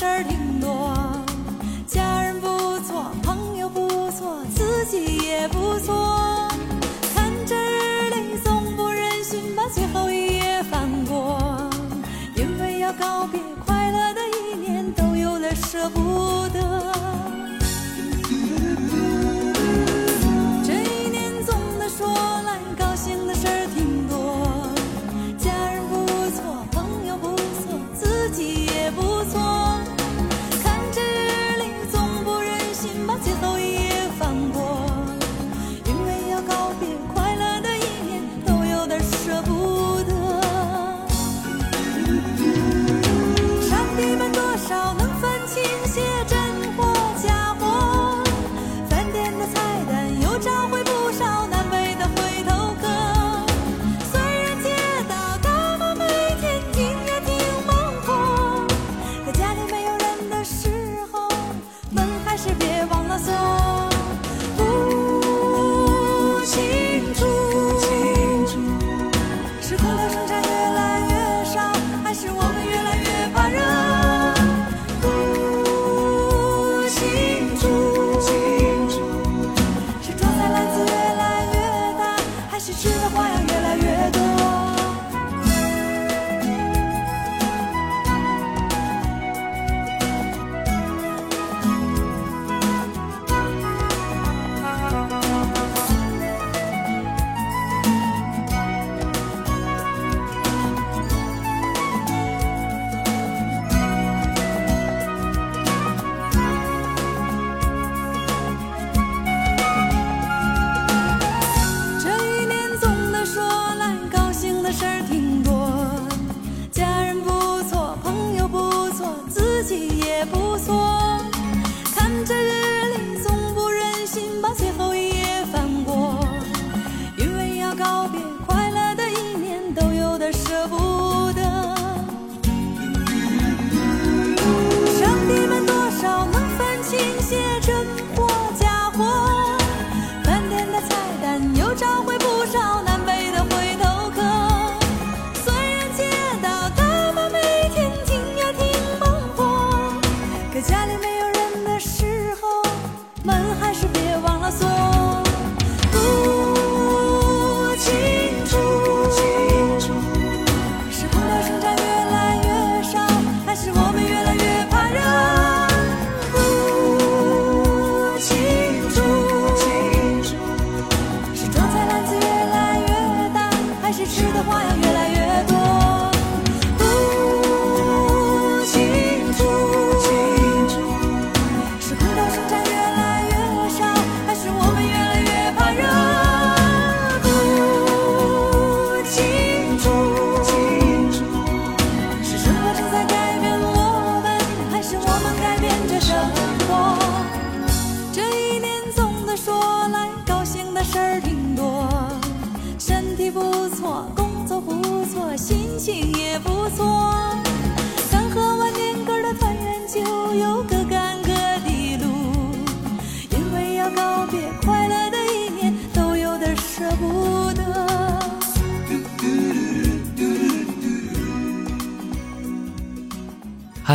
事儿挺多家人不错朋友不错自己也不错。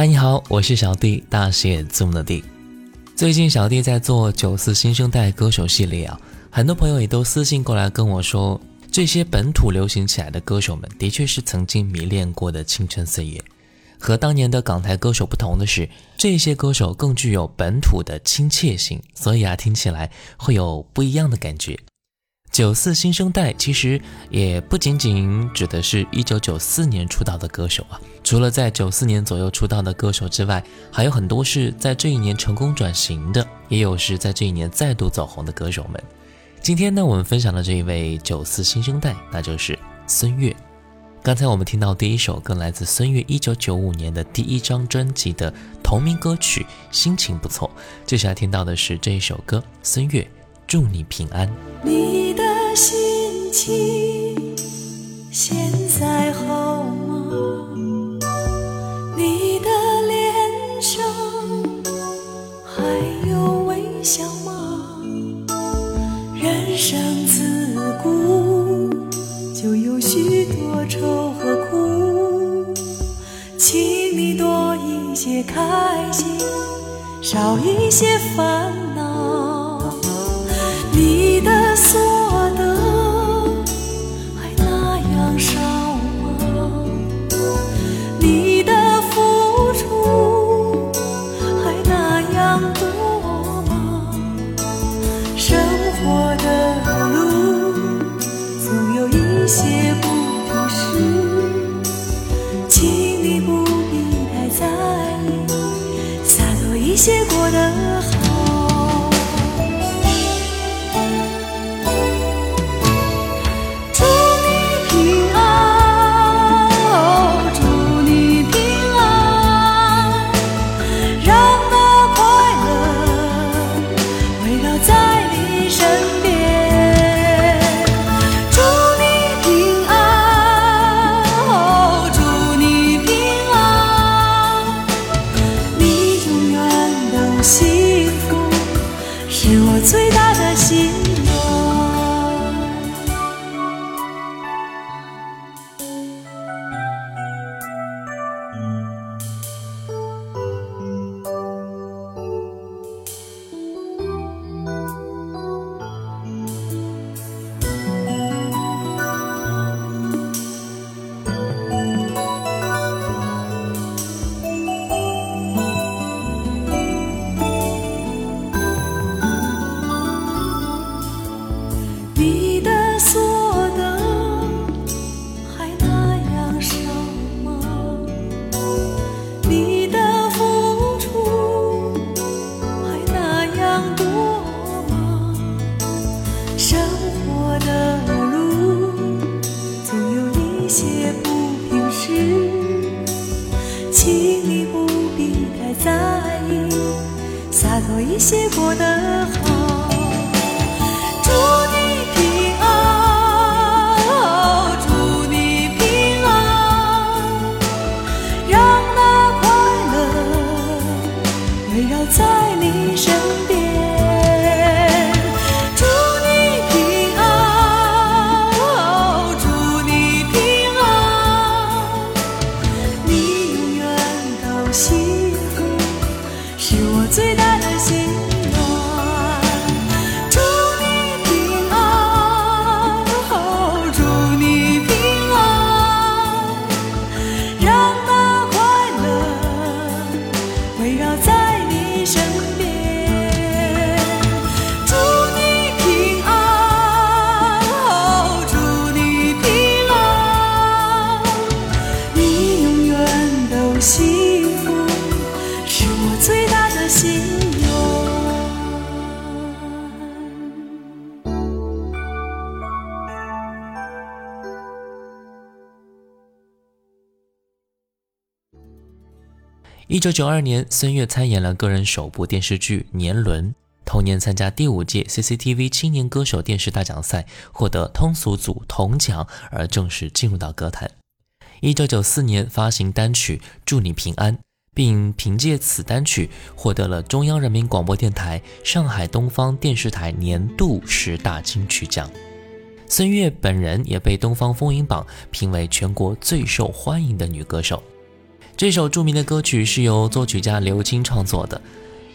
你好，我是小弟，大写字母的弟。最近小弟在做九四新生代歌手系列啊，很多朋友也都私信过来跟我说，这些本土流行起来的歌手们，的确是曾经迷恋过的青春岁月。和当年的港台歌手不同的是，这些歌手更具有本土的亲切性，所以啊，听起来会有不一样的感觉。九四新生代其实也不仅仅指的是一九九四年出道的歌手啊，除了在九四年左右出道的歌手之外，还有很多是在这一年成功转型的，也有是在这一年再度走红的歌手们。今天呢，我们分享的这一位九四新生代，那就是孙悦。刚才我们听到第一首歌来自孙悦一九九五年的第一张专辑的同名歌曲《心情不错》，接下来听到的是这一首歌，孙悦，祝你平安。你的心情现在好吗？你的脸上还有微笑吗？人生自古就有许多愁和苦，请你多一些开心，少一些烦恼。一九九二年，孙悦参演了个人首部电视剧《年轮》，同年参加第五届 CCTV 青年歌手电视大奖赛，获得通俗组铜奖，而正式进入到歌坛。一九九四年发行单曲《祝你平安》，并凭借此单曲获得了中央人民广播电台、上海东方电视台年度十大金曲奖。孙悦本人也被东方风云榜评为全国最受欢迎的女歌手。这首著名的歌曲是由作曲家刘青创作的，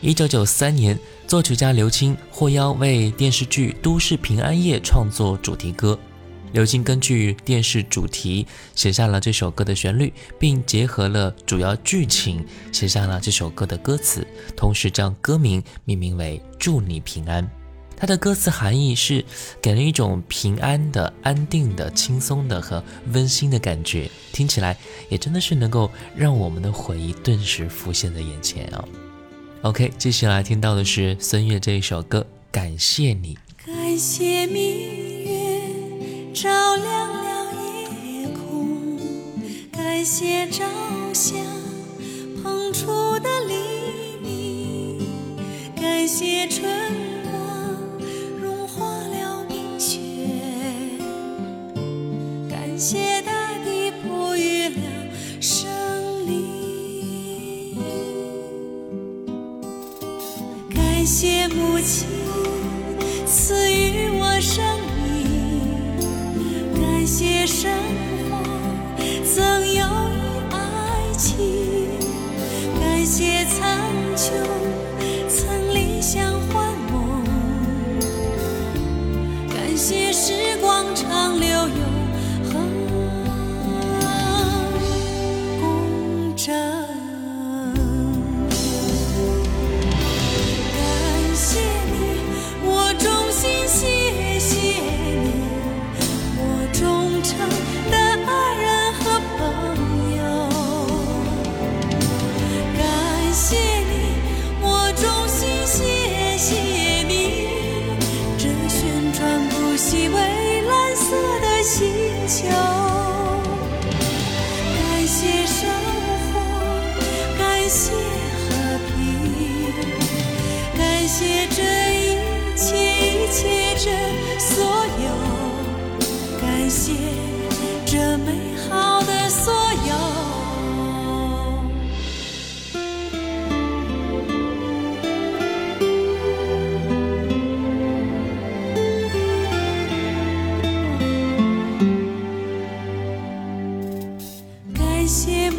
一九九三年，作曲家刘青获邀为电视剧《都市平安夜》创作主题歌。刘青根据电视主题写下了这首歌的旋律，并结合了主要剧情写下了这首歌的歌词，同时将歌名命名为《祝你平安》。它的歌词含义是给人一种平安的、安定的、轻松的和温馨的感觉，听起来也真的是能够让我们的回忆顿时浮现在眼前啊。OK，接下来听到的是孙悦这一首歌，感谢你，感谢明月照亮了夜空，感谢朝霞捧出的黎明，感谢春感谢大地哺育了生灵。感谢母亲赐予我生命，感谢生活赠有以爱情，感谢苍穹曾理想幻梦，感谢时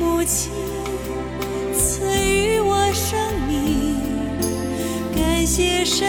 母亲赐予我生命。感谢生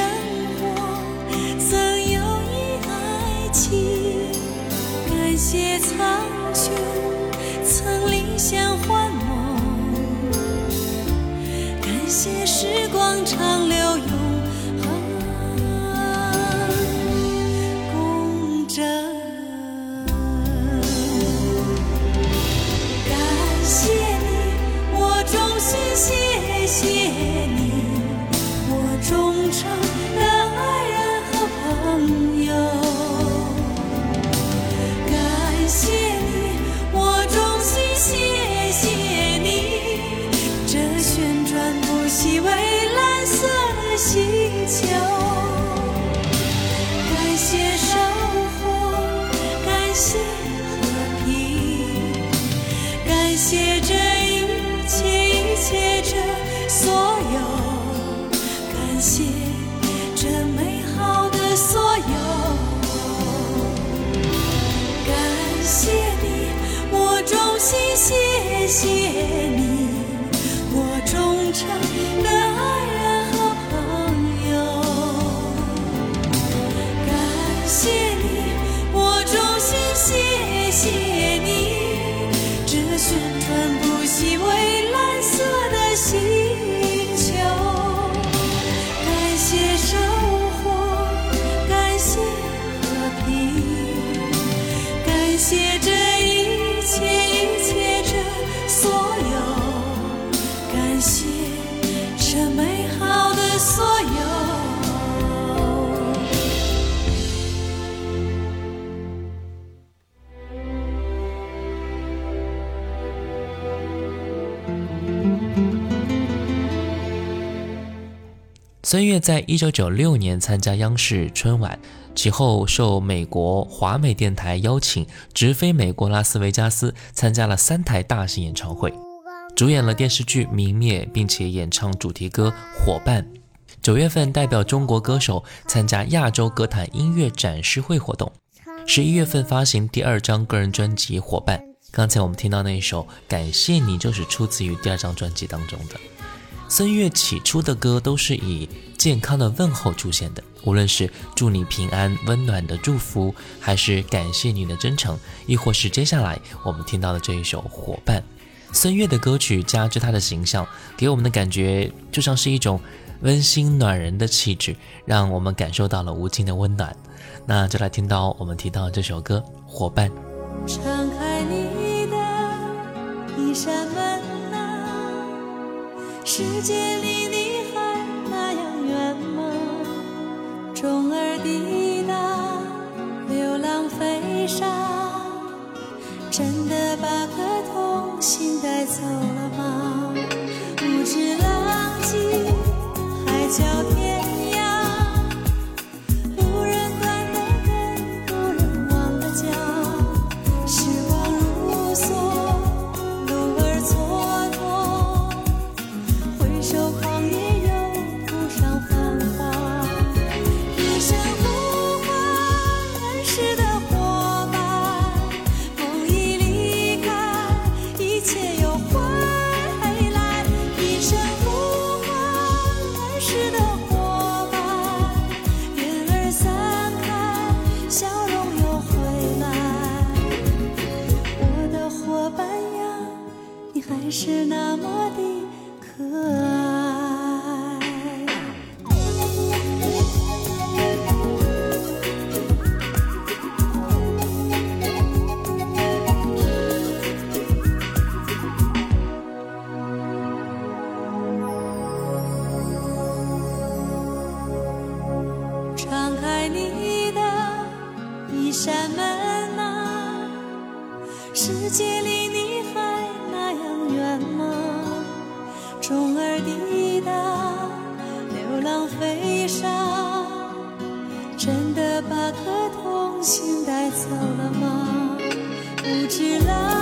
孙悦在一九九六年参加央视春晚，其后受美国华美电台邀请，直飞美国拉斯维加斯，参加了三台大型演唱会，主演了电视剧《明灭》，并且演唱主题歌《伙伴》。九月份代表中国歌手参加亚洲歌坛音乐展示会活动，十一月份发行第二张个人专辑《伙伴》。刚才我们听到那一首《感谢你》，就是出自于第二张专辑当中的。孙悦起初的歌都是以健康的问候出现的，无论是祝你平安、温暖的祝福，还是感谢你的真诚，亦或是接下来我们听到的这一首《伙伴》。孙悦的歌曲加之他的形象，给我们的感觉就像是一种温馨暖人的气质，让我们感受到了无尽的温暖。那就来听到我们提到这首歌《伙伴》。敞开你的一扇，世界离你还那样远吗？钟儿滴答，流浪飞沙，真的把颗童心带走了吗？不知浪迹海角天心带走了吗？不知了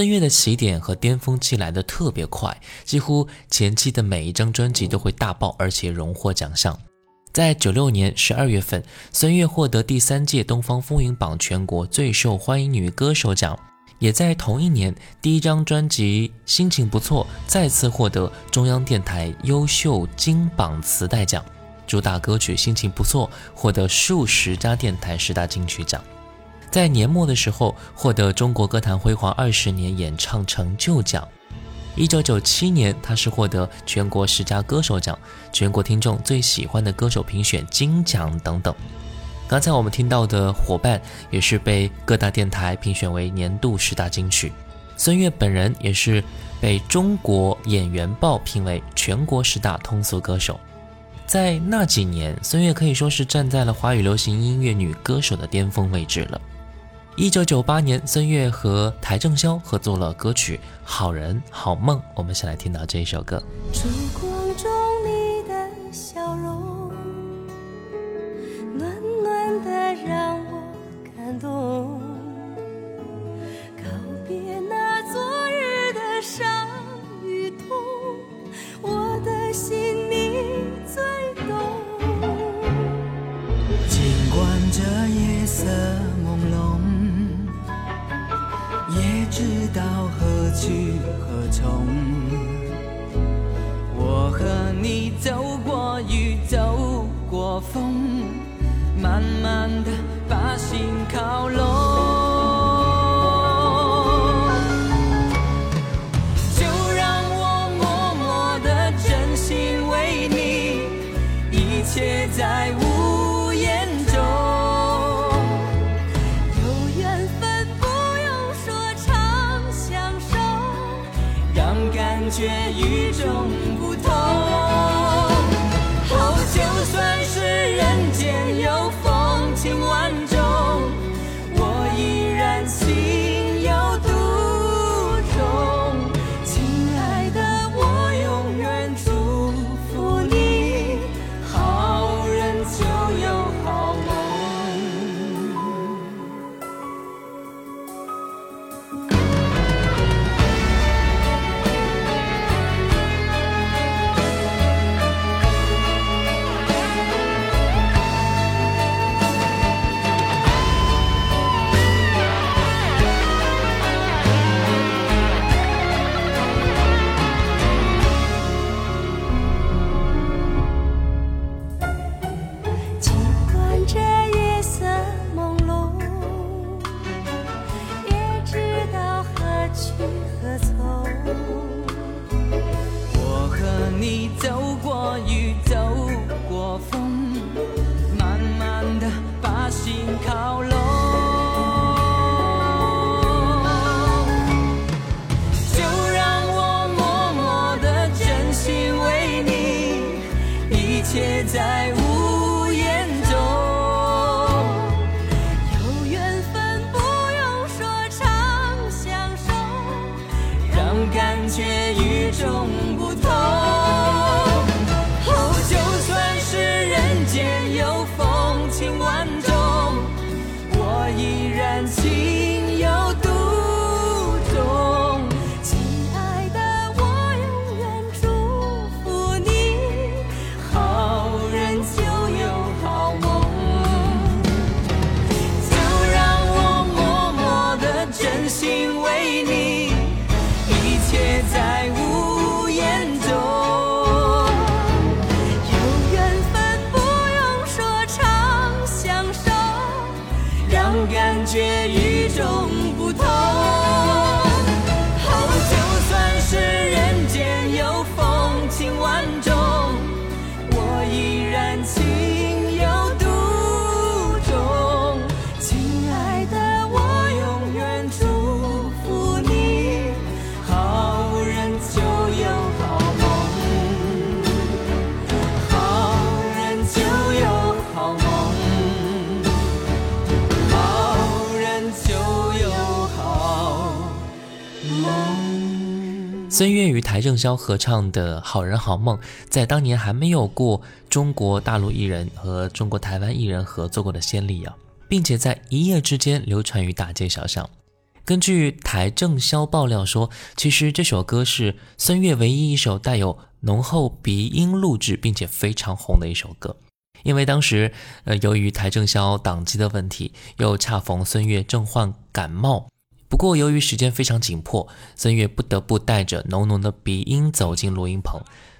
孙悦的起点和巅峰期来的特别快，几乎前期的每一张专辑都会大爆，而且荣获奖项。在九六年十二月份，孙悦获得第三届东方风云榜全国最受欢迎女歌手奖，也在同一年，第一张专辑《心情不错》再次获得中央电台优秀金榜磁带奖。主打歌曲《心情不错》获得数十家电台十大金曲奖。在年末的时候，获得中国歌坛辉煌二十年演唱成就奖。一九九七年，他是获得全国十佳歌手奖、全国听众最喜欢的歌手评选金奖等等。刚才我们听到的《伙伴》也是被各大电台评选为年度十大金曲。孙悦本人也是被中国演员报评为全国十大通俗歌手。在那几年，孙悦可以说是站在了华语流行音乐女歌手的巅峰位置了。一九九八年，孙悦和邰正宵合作了歌曲《好人好梦》，我们先来听到这一首歌。何去何从。我和你走过雨，走过风，慢慢孙悦与邰正宵合唱的《好人好梦》，在当年还没有过中国大陆艺人和中国台湾艺人合作过的先例啊，并且在一夜之间流传于大街小巷。根据邰正宵爆料说，其实这首歌是孙悦唯一一首带有浓厚鼻音录制并且非常红的一首歌。因为当时，呃，由于邰正宵档期的问题，又恰逢孙悦正患感冒。不过，由于时间非常紧迫，孙悦不得不带着浓浓的鼻音走进录音棚。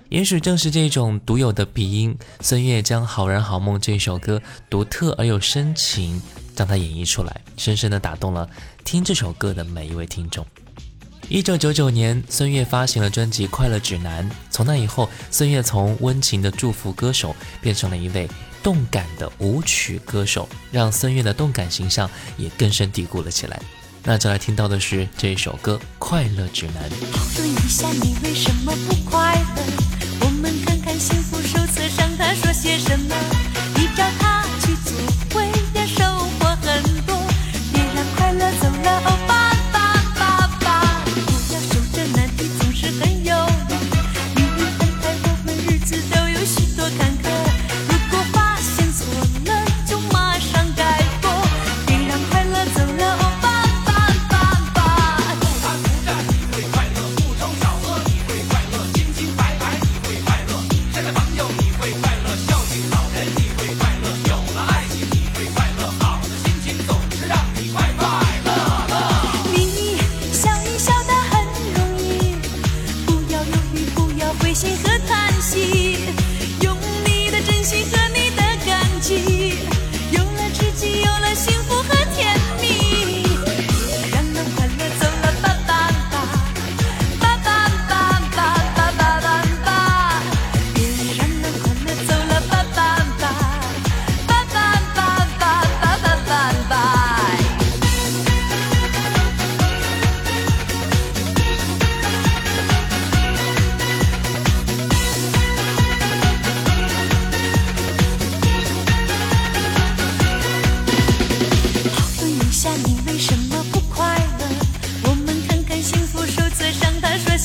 也许正是这种独有的鼻音，孙悦将《好人好梦》这首歌独特而又深情，将它演绎出来，深深地打动了听这首歌的每一位听众。一九九九年，孙悦发行了专辑《快乐指南》。从那以后，孙悦从温情的祝福歌手变成了一位动感的舞曲歌手，让孙悦的动感形象也根深蒂固了起来。那就来听到的是这一首歌《快乐指南》。讨论一下你为什么不快乐？我们看看幸福手册上他说些什么，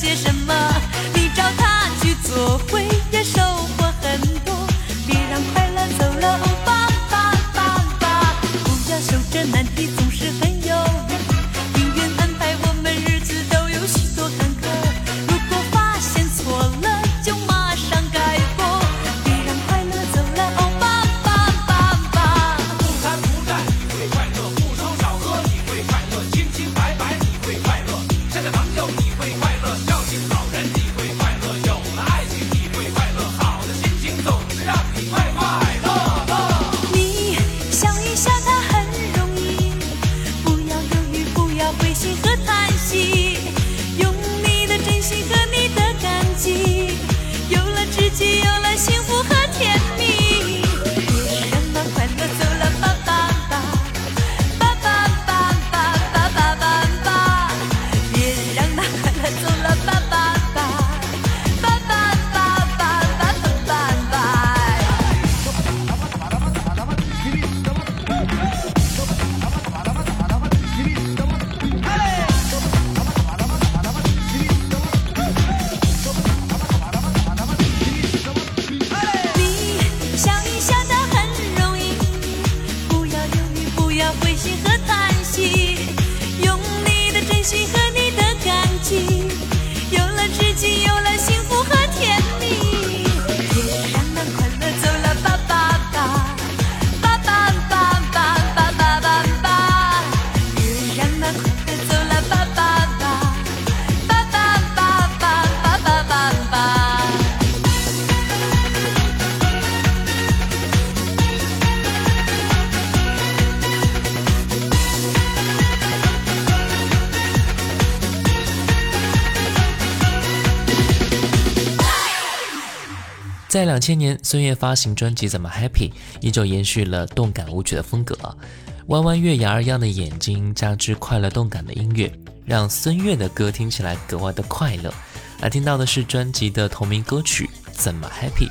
些什么你找他去做会在两千年孙悦发行专辑怎么 happy 依旧延续了动感舞曲的风格。弯弯月牙儿一样的眼睛加之快乐动感的音乐让孙悦的歌听起来格外的快乐。来听到的是专辑的同名歌曲怎么 happy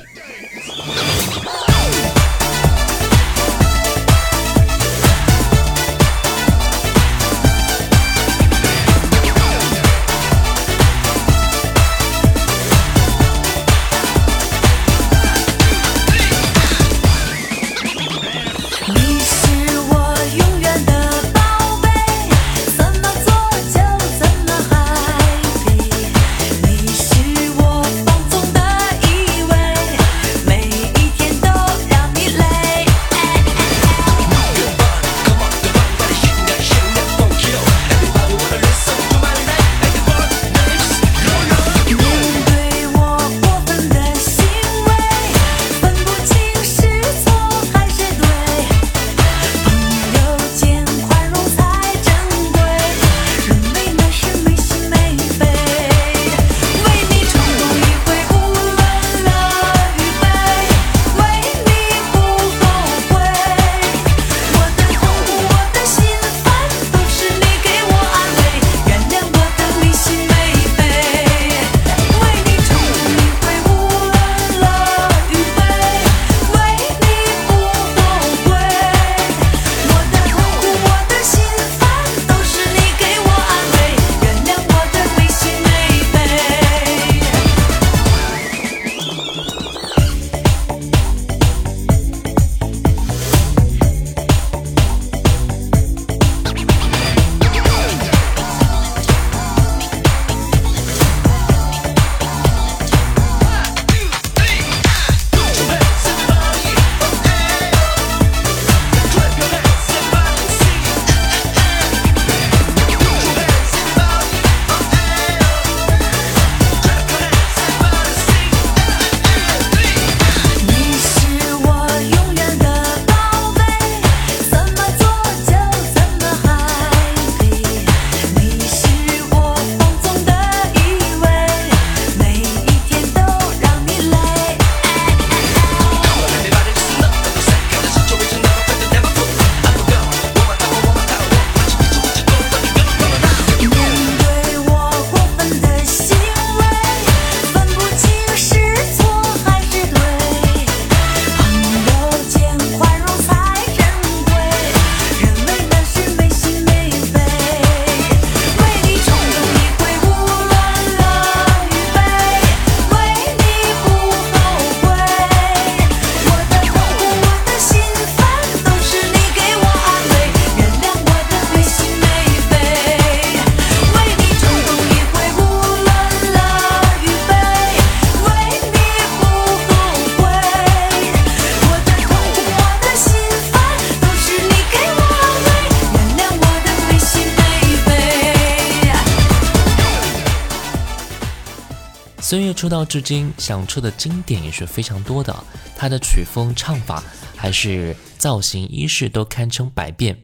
至今，响彻的经典也是非常多的。他的曲风、唱法还是造型、衣饰都堪称百变。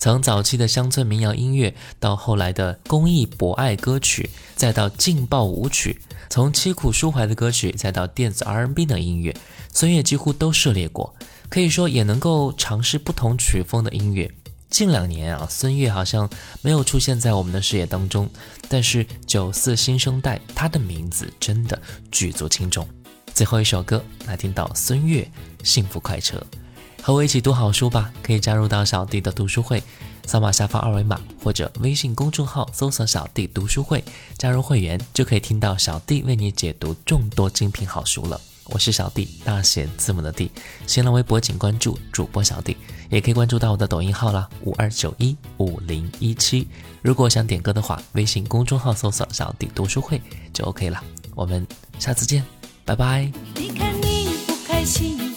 从早期的乡村民谣音乐，到后来的公益博爱歌曲，再到劲爆舞曲；从凄苦抒怀的歌曲，再到电子 R&B 的音乐，孙悦几乎都涉猎过。可以说，也能够尝试不同曲风的音乐。近两年啊，孙悦好像没有出现在我们的视野当中，但是九四新生代，他的名字真的举足轻重。最后一首歌，来听到孙悦《幸福快车》，和我一起读好书吧。可以加入到小弟的读书会，扫码下方二维码或者微信公众号搜索“小弟读书会”，加入会员就可以听到小弟为你解读众多精品好书了。我是小弟，大写字母的弟。新浪微博请关注主播小弟，也可以关注到我的抖音号啦，五二九一五零一七。如果想点歌的话，微信公众号搜索“小弟读书会”就 OK 了。我们下次见，拜拜。你看你不开心